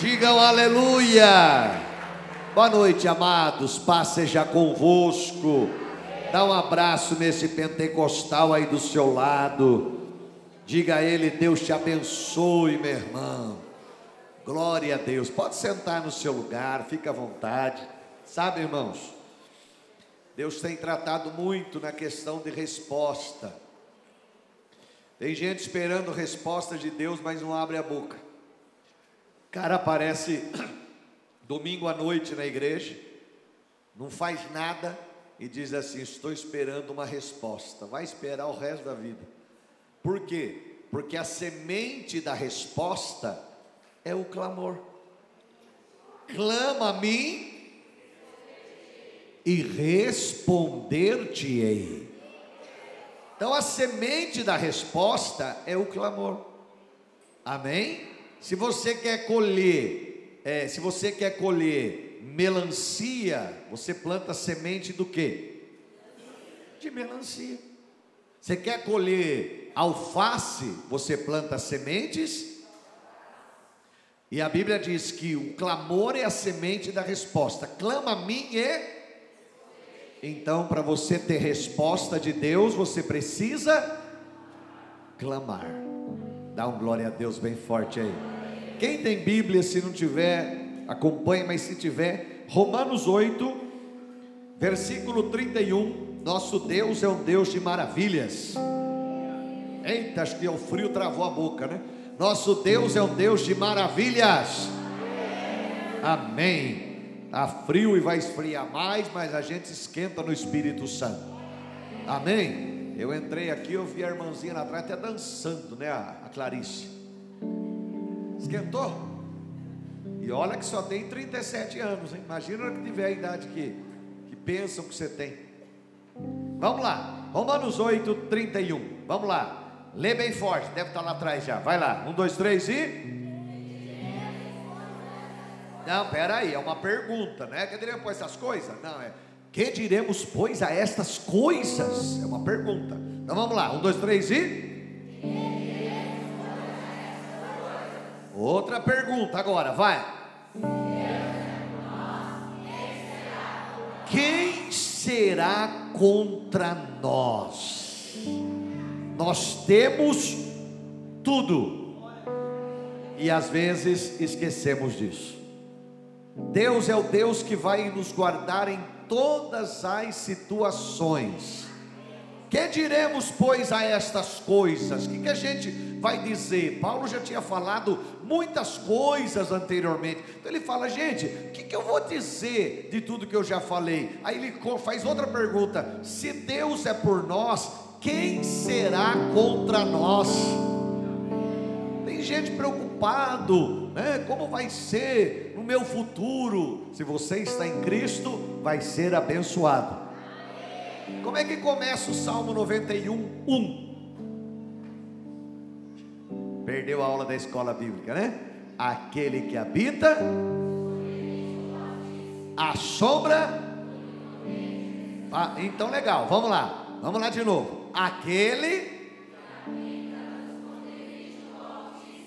Digam aleluia. Boa noite, amados. Paz seja convosco. Dá um abraço nesse pentecostal aí do seu lado. Diga a ele: Deus te abençoe, meu irmão. Glória a Deus. Pode sentar no seu lugar, fica à vontade. Sabe, irmãos, Deus tem tratado muito na questão de resposta. Tem gente esperando resposta de Deus, mas não abre a boca. Cara aparece domingo à noite na igreja, não faz nada e diz assim: Estou esperando uma resposta. Vai esperar o resto da vida. Por quê? Porque a semente da resposta é o clamor. Clama a mim e responder-te-ei. Então a semente da resposta é o clamor. Amém? Se você quer colher, é, se você quer colher melancia, você planta semente do quê? De melancia. Você quer colher alface, você planta sementes. E a Bíblia diz que o clamor é a semente da resposta. Clama a mim e então, para você ter resposta de Deus, você precisa clamar. Dá um glória a Deus bem forte aí. Quem tem Bíblia, se não tiver, acompanhe, mas se tiver, Romanos 8, versículo 31. Nosso Deus é um Deus de maravilhas. Eita, acho que o frio travou a boca, né? Nosso Deus é um Deus de maravilhas. Amém. Está frio e vai esfriar mais, mas a gente esquenta no Espírito Santo. Amém? Eu entrei aqui, eu vi a irmãzinha lá atrás até dançando, né? A, Clarice. Esquentou? E olha que só tem 37 anos, hein? Imagina que tiver a idade que, que pensam que você tem. Vamos lá, Romanos 8, 31. Vamos lá, lê bem forte, deve estar lá atrás já. Vai lá, um, dois, três e. Não, peraí, é uma pergunta, né? Diremos, pois, essas coisas? Não, é. Que diremos, pois, a estas coisas? É uma pergunta. Então vamos lá, um, dois, três e. Outra pergunta agora, vai. Quem será contra nós? Nós temos tudo. E às vezes esquecemos disso. Deus é o Deus que vai nos guardar em todas as situações. Que diremos, pois, a estas coisas? O que, que, a gente vai dizer? Paulo já tinha falado muitas coisas anteriormente. Então ele fala, gente, o que, que eu vou dizer de tudo que eu já falei? Aí ele faz outra pergunta: se Deus é por nós, quem será contra nós? Tem gente preocupado, né? Como vai ser? meu futuro. Se você está em Cristo, vai ser abençoado. Como é que começa o Salmo 91, 1? Perdeu a aula da escola bíblica, né? Aquele que habita a sombra. Ah, então legal, vamos lá, vamos lá de novo. Aquele.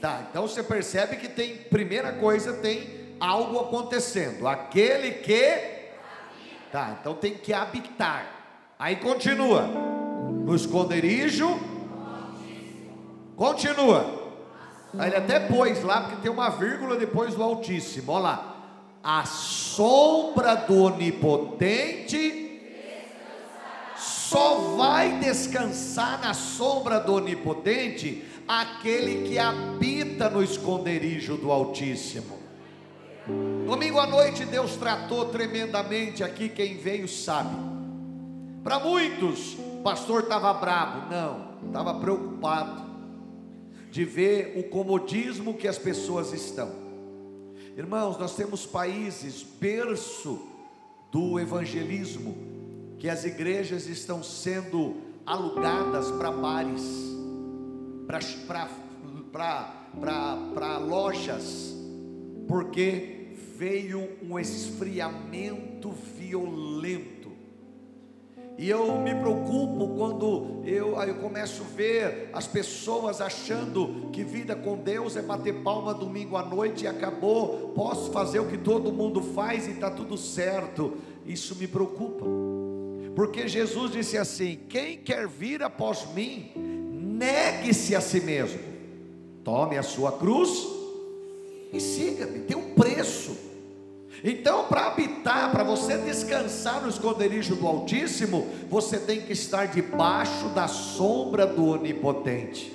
Tá, então você percebe que tem, primeira coisa, tem algo acontecendo. Aquele que. Tá, então tem que habitar. Aí continua. No esconderijo. Continua. Aí ele até pôs lá, porque tem uma vírgula depois do Altíssimo. Olha lá. A sombra do Onipotente só vai descansar na sombra do Onipotente aquele que habita no esconderijo do Altíssimo. Domingo à noite Deus tratou tremendamente aqui, quem veio sabe. Para muitos, o pastor estava bravo, não, estava preocupado de ver o comodismo que as pessoas estão. Irmãos, nós temos países berço do evangelismo, que as igrejas estão sendo alugadas para bares, para lojas, porque veio um esfriamento violento. E eu me preocupo quando eu, eu começo a ver as pessoas achando que vida com Deus é bater palma domingo à noite e acabou. Posso fazer o que todo mundo faz e está tudo certo. Isso me preocupa. Porque Jesus disse assim: Quem quer vir após mim, negue-se a si mesmo, tome a sua cruz e siga-me. Tem um preço. Então, para habitar, para você descansar no esconderijo do Altíssimo, você tem que estar debaixo da sombra do Onipotente.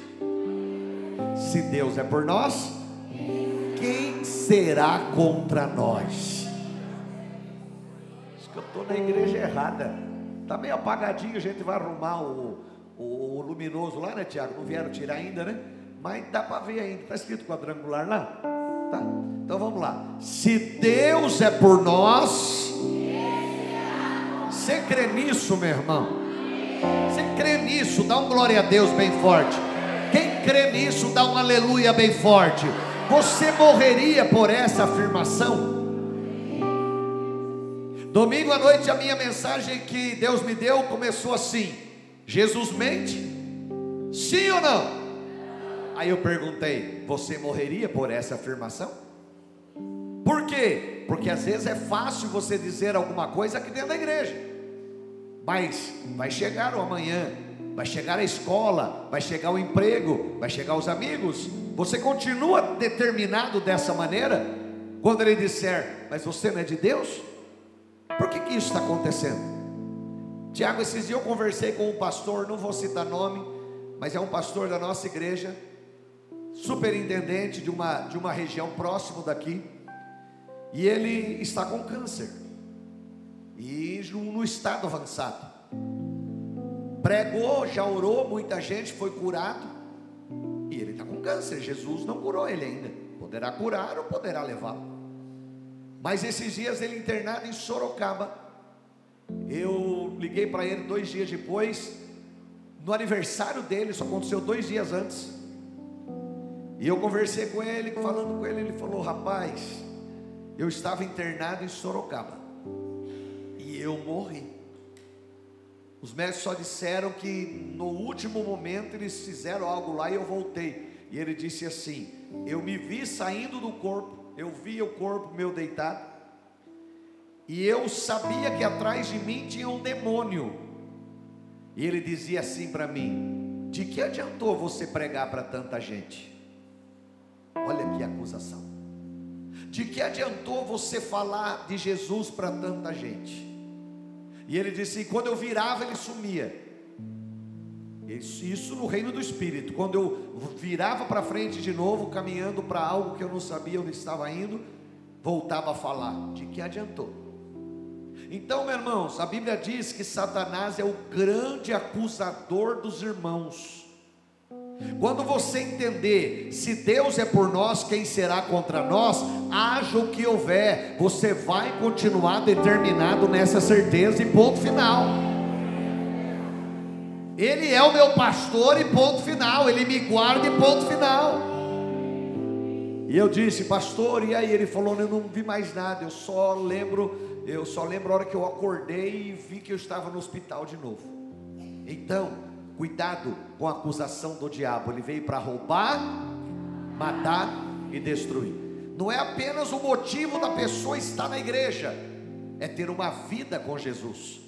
Se Deus é por nós, quem será contra nós? Acho que eu estou na igreja errada. Está meio apagadinho, a gente vai arrumar o, o, o luminoso lá, né, Tiago? Não vieram tirar ainda, né? Mas dá para ver ainda. Está escrito quadrangular lá? Tá. Então vamos lá. Se Deus é por nós, você crê nisso, meu irmão? Você crê nisso? Dá um glória a Deus bem forte. Quem crê nisso, dá um aleluia bem forte. Você morreria por essa afirmação? Domingo à noite, a minha mensagem que Deus me deu começou assim: Jesus mente? Sim ou não? Aí eu perguntei: Você morreria por essa afirmação? Por quê? Porque às vezes é fácil você dizer alguma coisa aqui dentro da igreja, mas vai chegar o amanhã, vai chegar a escola, vai chegar o emprego, vai chegar os amigos. Você continua determinado dessa maneira? Quando ele disser, mas você não é de Deus? Por que, que isso está acontecendo? Tiago, esses dias eu conversei com um pastor, não vou citar nome, mas é um pastor da nossa igreja, superintendente de uma, de uma região próximo daqui. E ele está com câncer. E no estado avançado. Pregou, já orou, muita gente foi curado. E ele está com câncer. Jesus não curou ele ainda. Poderá curar ou poderá levá-lo. Mas esses dias ele internado em Sorocaba. Eu liguei para ele dois dias depois. No aniversário dele, isso aconteceu dois dias antes. E eu conversei com ele, falando com ele, ele falou: Rapaz, eu estava internado em Sorocaba e eu morri. Os médicos só disseram que no último momento eles fizeram algo lá e eu voltei. E ele disse assim: Eu me vi saindo do corpo, eu vi o corpo meu deitado, e eu sabia que atrás de mim tinha um demônio. E ele dizia assim para mim: De que adiantou você pregar para tanta gente? Olha que acusação. De que adiantou você falar de Jesus para tanta gente? E ele disse: quando eu virava, ele sumia. Isso, isso no reino do Espírito. Quando eu virava para frente de novo, caminhando para algo que eu não sabia onde estava indo, voltava a falar. De que adiantou? Então, meus irmãos, a Bíblia diz que Satanás é o grande acusador dos irmãos. Quando você entender, se Deus é por nós, quem será contra nós? Haja o que houver, você vai continuar determinado nessa certeza e ponto final. Ele é o meu pastor e ponto final, ele me guarda e ponto final. E eu disse, pastor, e aí ele falou, eu não vi mais nada, eu só lembro, eu só lembro a hora que eu acordei e vi que eu estava no hospital de novo. Então, Cuidado com a acusação do diabo, ele veio para roubar, matar e destruir. Não é apenas o motivo da pessoa estar na igreja, é ter uma vida com Jesus.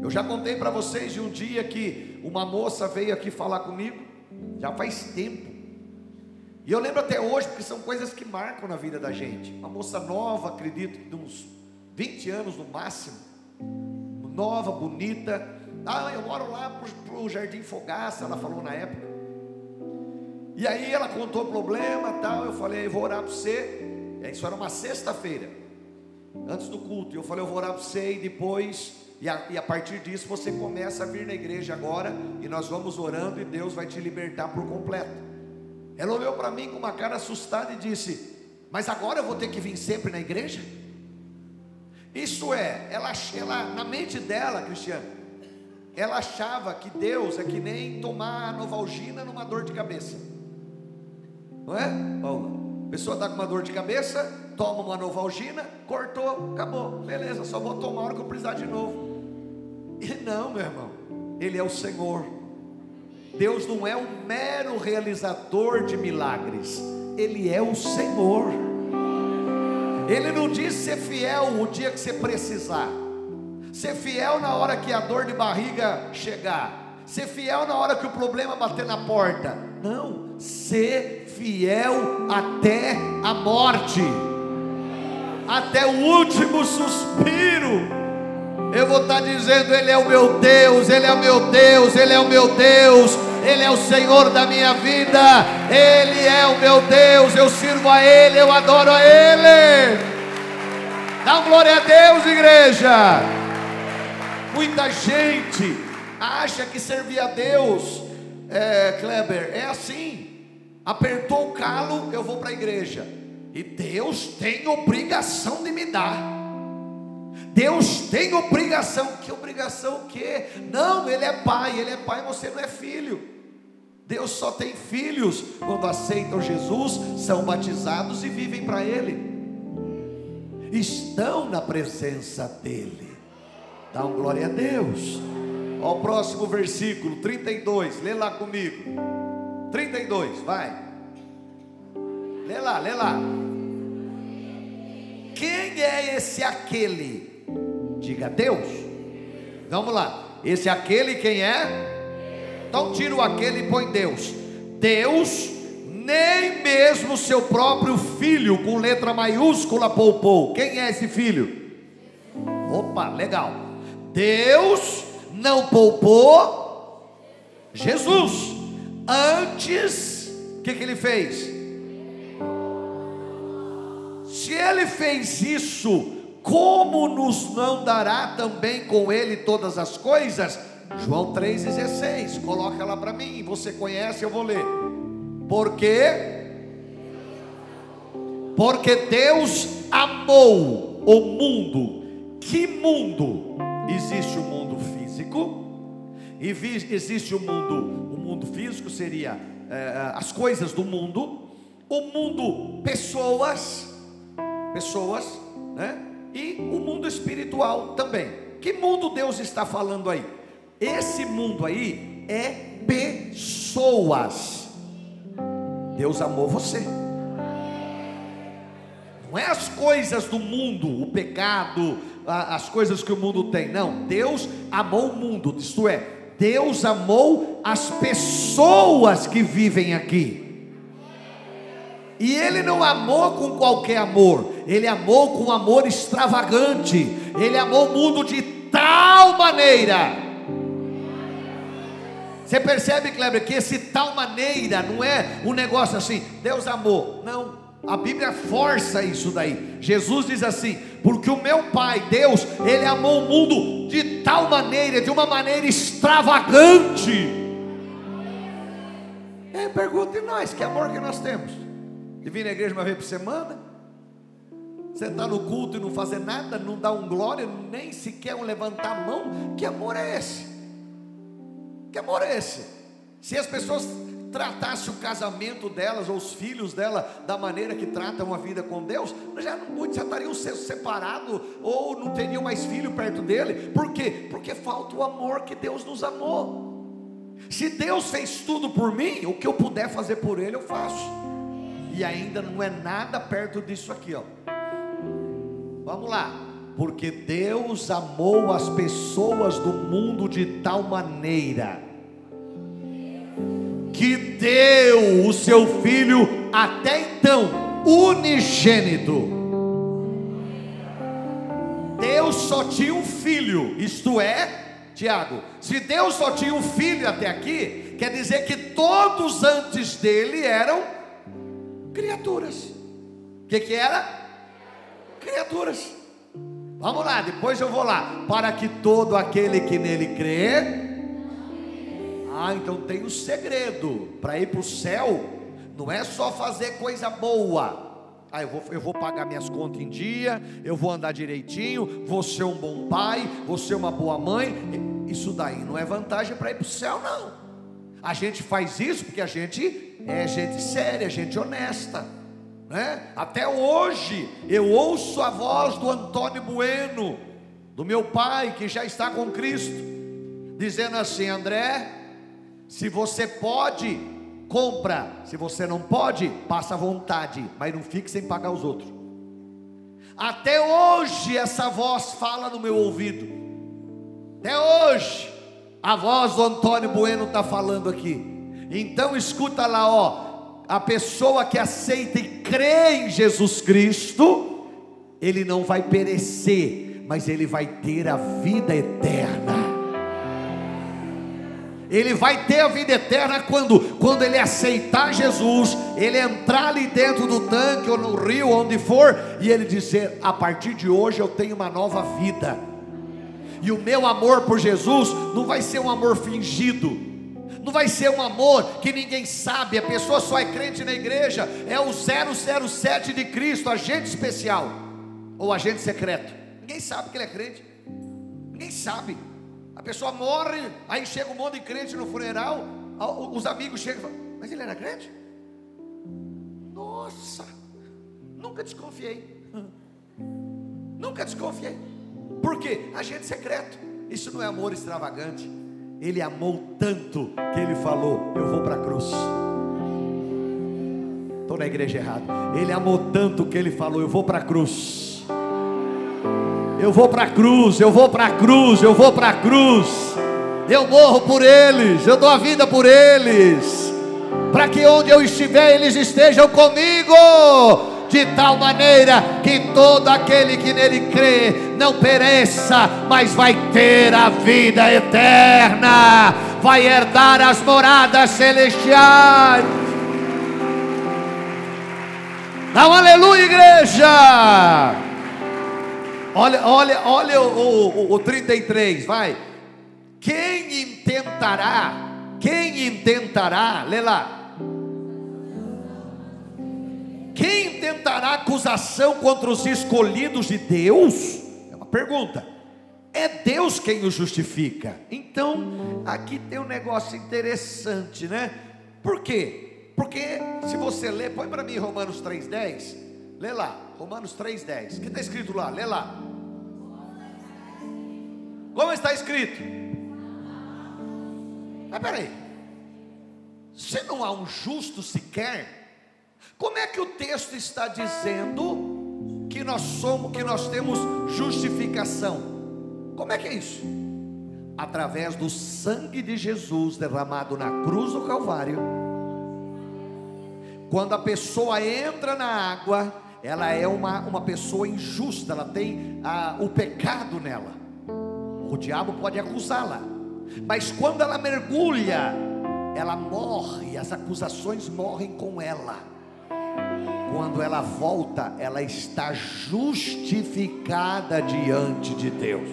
Eu já contei para vocês de um dia que uma moça veio aqui falar comigo, já faz tempo. E eu lembro até hoje, porque são coisas que marcam na vida da gente. Uma moça nova, acredito, de uns 20 anos no máximo, nova, bonita, ah, eu moro lá para o Jardim Fogaça, ela falou na época. E aí ela contou o problema tal. Eu falei, vou orar para você. Isso era uma sexta-feira, antes do culto. Eu falei, eu vou orar para você e depois, e a, e a partir disso você começa a vir na igreja agora. E nós vamos orando e Deus vai te libertar por completo. Ela olhou para mim com uma cara assustada e disse: Mas agora eu vou ter que vir sempre na igreja? Isso é, ela, ela na mente dela, Cristiano, ela achava que Deus é que nem tomar novalgina numa dor de cabeça. Não é? A pessoa está com uma dor de cabeça, toma uma novalgina, cortou, acabou, beleza, só vou tomar hora que eu precisar de novo. E não, meu irmão, Ele é o Senhor. Deus não é um mero realizador de milagres, Ele é o Senhor. Ele não diz ser fiel o dia que você precisar, ser fiel na hora que a dor de barriga chegar, ser fiel na hora que o problema bater na porta. Não, ser fiel até a morte, até o último suspiro. Eu vou estar dizendo: Ele é o meu Deus, Ele é o meu Deus, Ele é o meu Deus, Ele é o Senhor da minha vida, Ele é o meu Deus, eu sirvo a Ele, eu adoro a Ele. Dá glória a Deus, igreja. Muita gente acha que servir a Deus, é, Kleber, é assim. Apertou o calo, eu vou para a igreja. E Deus tem obrigação de me dar. Deus tem obrigação. Que obrigação o quê? Não, Ele é pai, Ele é pai, você não é filho. Deus só tem filhos quando aceitam Jesus, são batizados e vivem para Ele. Estão na presença dEle. Dá um glória a Deus. Ó, o próximo versículo, 32, lê lá comigo. 32, vai. Lê lá, lê lá. Quem é esse aquele? Diga Deus. Vamos lá. Esse aquele quem é? Então tira o aquele e põe Deus. Deus nem mesmo seu próprio filho com letra maiúscula poupou. Quem é esse filho? Opa, legal. Deus não poupou Jesus. Antes, o que, que ele fez? Se ele fez isso como nos não dará também com ele todas as coisas? João 3,16, coloca lá para mim, você conhece, eu vou ler. Porque porque Deus amou o mundo. Que mundo? Existe o mundo físico, e existe o mundo, o mundo físico seria é, as coisas do mundo, o mundo pessoas, pessoas, né? E o mundo espiritual também. Que mundo Deus está falando aí? Esse mundo aí é pessoas. Deus amou você. Não é as coisas do mundo, o pecado, as coisas que o mundo tem. Não, Deus amou o mundo, isto é, Deus amou as pessoas que vivem aqui. E ele não amou com qualquer amor, ele amou com amor extravagante. Ele amou o mundo de tal maneira. Você percebe, Kleber, que esse tal maneira não é um negócio assim, Deus amou. Não, a Bíblia força isso daí. Jesus diz assim: porque o meu Pai, Deus, Ele amou o mundo de tal maneira, de uma maneira extravagante. É, pergunta nós, que amor que nós temos? De vir na igreja uma vez por semana, sentar no culto e não fazer nada, não dar um glória, nem sequer um levantar a mão, que amor é esse? Que amor é esse? Se as pessoas tratassem o casamento delas ou os filhos dela da maneira que tratam a vida com Deus, já muitos já estariam separados ou não teriam mais filho perto dele. Por quê? Porque falta o amor que Deus nos amou. Se Deus fez tudo por mim, o que eu puder fazer por Ele, eu faço e ainda não é nada perto disso aqui, ó. Vamos lá. Porque Deus amou as pessoas do mundo de tal maneira que deu o seu filho até então unigênito. Deus só tinha um filho, isto é, Tiago, se Deus só tinha um filho até aqui, quer dizer que todos antes dele eram Criaturas. O que, que era? Criaturas. Vamos lá, depois eu vou lá. Para que todo aquele que nele crê. Ah, então tem um segredo. Para ir para o céu, não é só fazer coisa boa. Ah, eu vou, eu vou pagar minhas contas em dia, eu vou andar direitinho, vou ser um bom pai, vou ser uma boa mãe. Isso daí não é vantagem para ir para o céu, não. A gente faz isso porque a gente é gente séria, gente honesta. Né? Até hoje eu ouço a voz do Antônio Bueno, do meu pai que já está com Cristo, dizendo assim: André, se você pode, compra, se você não pode, passa à vontade, mas não fique sem pagar os outros. Até hoje essa voz fala no meu ouvido. Até hoje a voz do Antônio Bueno está falando aqui. Então escuta lá, ó. A pessoa que aceita e crê em Jesus Cristo, ele não vai perecer, mas ele vai ter a vida eterna. Ele vai ter a vida eterna quando, quando ele aceitar Jesus, ele entrar ali dentro do tanque ou no rio, onde for, e ele dizer: a partir de hoje eu tenho uma nova vida. E o meu amor por Jesus não vai ser um amor fingido, não vai ser um amor que ninguém sabe, a pessoa só é crente na igreja, é o 007 de Cristo, agente especial ou agente secreto. Ninguém sabe que ele é crente, ninguém sabe. A pessoa morre, aí chega um monte de crente no funeral, os amigos chegam e falam, mas ele era crente? Nossa, nunca desconfiei. Nunca desconfiei. Por quê? Agente secreto. Isso não é amor extravagante. Ele amou tanto que ele falou: Eu vou para a cruz. Estou na igreja errada. Ele amou tanto que ele falou: Eu vou para a cruz. Eu vou para a cruz, eu vou para a cruz, eu vou para a cruz. Eu morro por eles, eu dou a vida por eles, para que onde eu estiver eles estejam comigo, de tal maneira que todo aquele que nele crê não pereça, mas vai ter a vida eterna, vai herdar as moradas celestiais. Dá um aleluia, igreja. Olha, olha, olha o, o, o 33, vai. Quem intentará, quem intentará, lê lá. Quem intentará acusação contra os escolhidos de Deus? É uma pergunta. É Deus quem os justifica. Então, aqui tem um negócio interessante, né? Por quê? Porque se você ler, põe para mim Romanos 3,10. Lê lá, Romanos 3,10. O que está escrito lá? Lê lá. Como está escrito? Mas peraí, se não há um justo sequer, como é que o texto está dizendo que nós somos, que nós temos justificação? Como é que é isso? Através do sangue de Jesus derramado na cruz do Calvário. Quando a pessoa entra na água, ela é uma, uma pessoa injusta, ela tem ah, o pecado nela. O diabo pode acusá-la, mas quando ela mergulha, ela morre, as acusações morrem com ela. Quando ela volta, ela está justificada diante de Deus.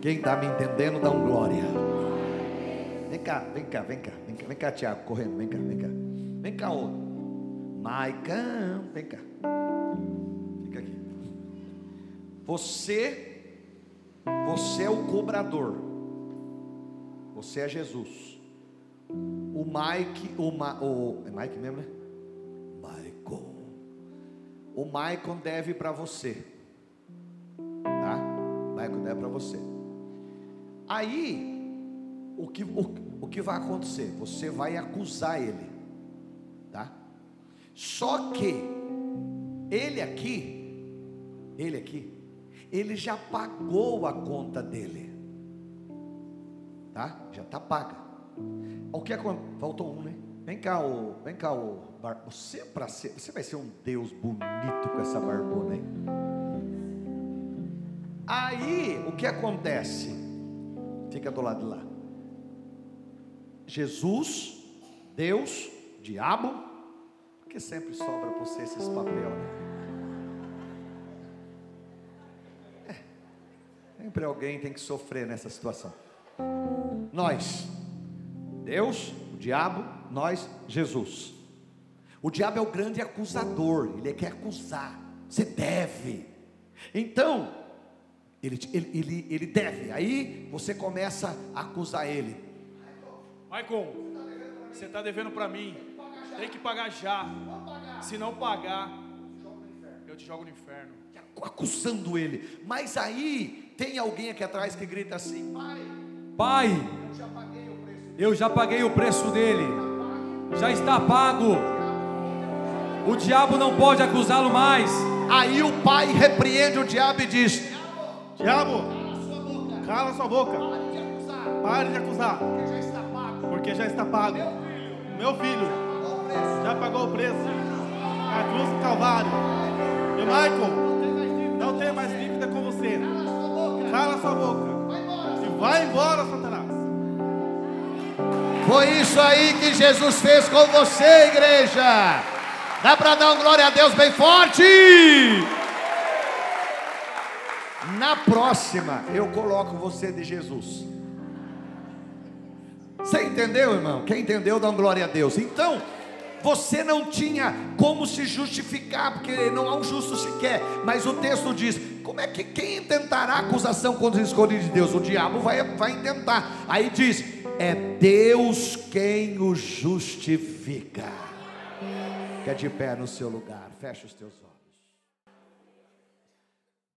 Quem está me entendendo, dá um glória. Vem cá, vem cá, vem cá, vem cá, vem cá, Tiago, correndo, vem cá, vem cá. Vem cá, ô. Maicão, vem cá. Fica aqui. Você você é o cobrador. Você é Jesus. O Mike, o, Ma, o é Mike mesmo, né? O Michael deve para você. Tá? O Michael deve para você. Aí, o que, o, o que vai acontecer? Você vai acusar ele. Tá? Só que, ele aqui, ele aqui, ele já pagou a conta dele. Tá? Já está paga. O que aconteceu? Faltou um, né? Vem cá, o, vem cá, o bar... você para ser, você vai ser um Deus bonito com essa barbona, hein? Aí, o que acontece? Fica do lado de lá. Jesus, Deus, diabo, porque sempre sobra para você esses papéis, né? Sempre alguém tem que sofrer nessa situação. Nós, Deus, o diabo, nós, Jesus. O diabo é o grande acusador, ele quer acusar. Você deve. Então, ele, ele, ele, ele deve. Aí você começa a acusar ele. Michael, você está devendo para mim. Tem que pagar já. Se não pagar, eu te jogo no inferno acusando ele. Mas aí tem alguém aqui atrás que grita assim: Pai, Pai, eu já paguei. Eu já paguei o preço dele, já está pago. O diabo não pode acusá-lo mais. Aí o pai repreende o diabo e diz: Diabo, Cala sua boca, pare de acusar, porque já está pago. Meu filho já pagou o preço. A cruz do Calvário. E Michael, não tem mais dívida com você. Cala sua boca. E vai embora, Satanás. Foi isso aí que Jesus fez com você, igreja. Dá para dar um glória a Deus bem forte? Na próxima, eu coloco você de Jesus. Você entendeu, irmão? Quem entendeu, dá um glória a Deus. Então, você não tinha como se justificar, porque não há um justo sequer. Mas o texto diz: como é que quem intentará acusação contra os escolhidos de Deus? O diabo vai, vai intentar. Aí diz: é Deus quem o justifica. Fica de pé no seu lugar, fecha os teus olhos.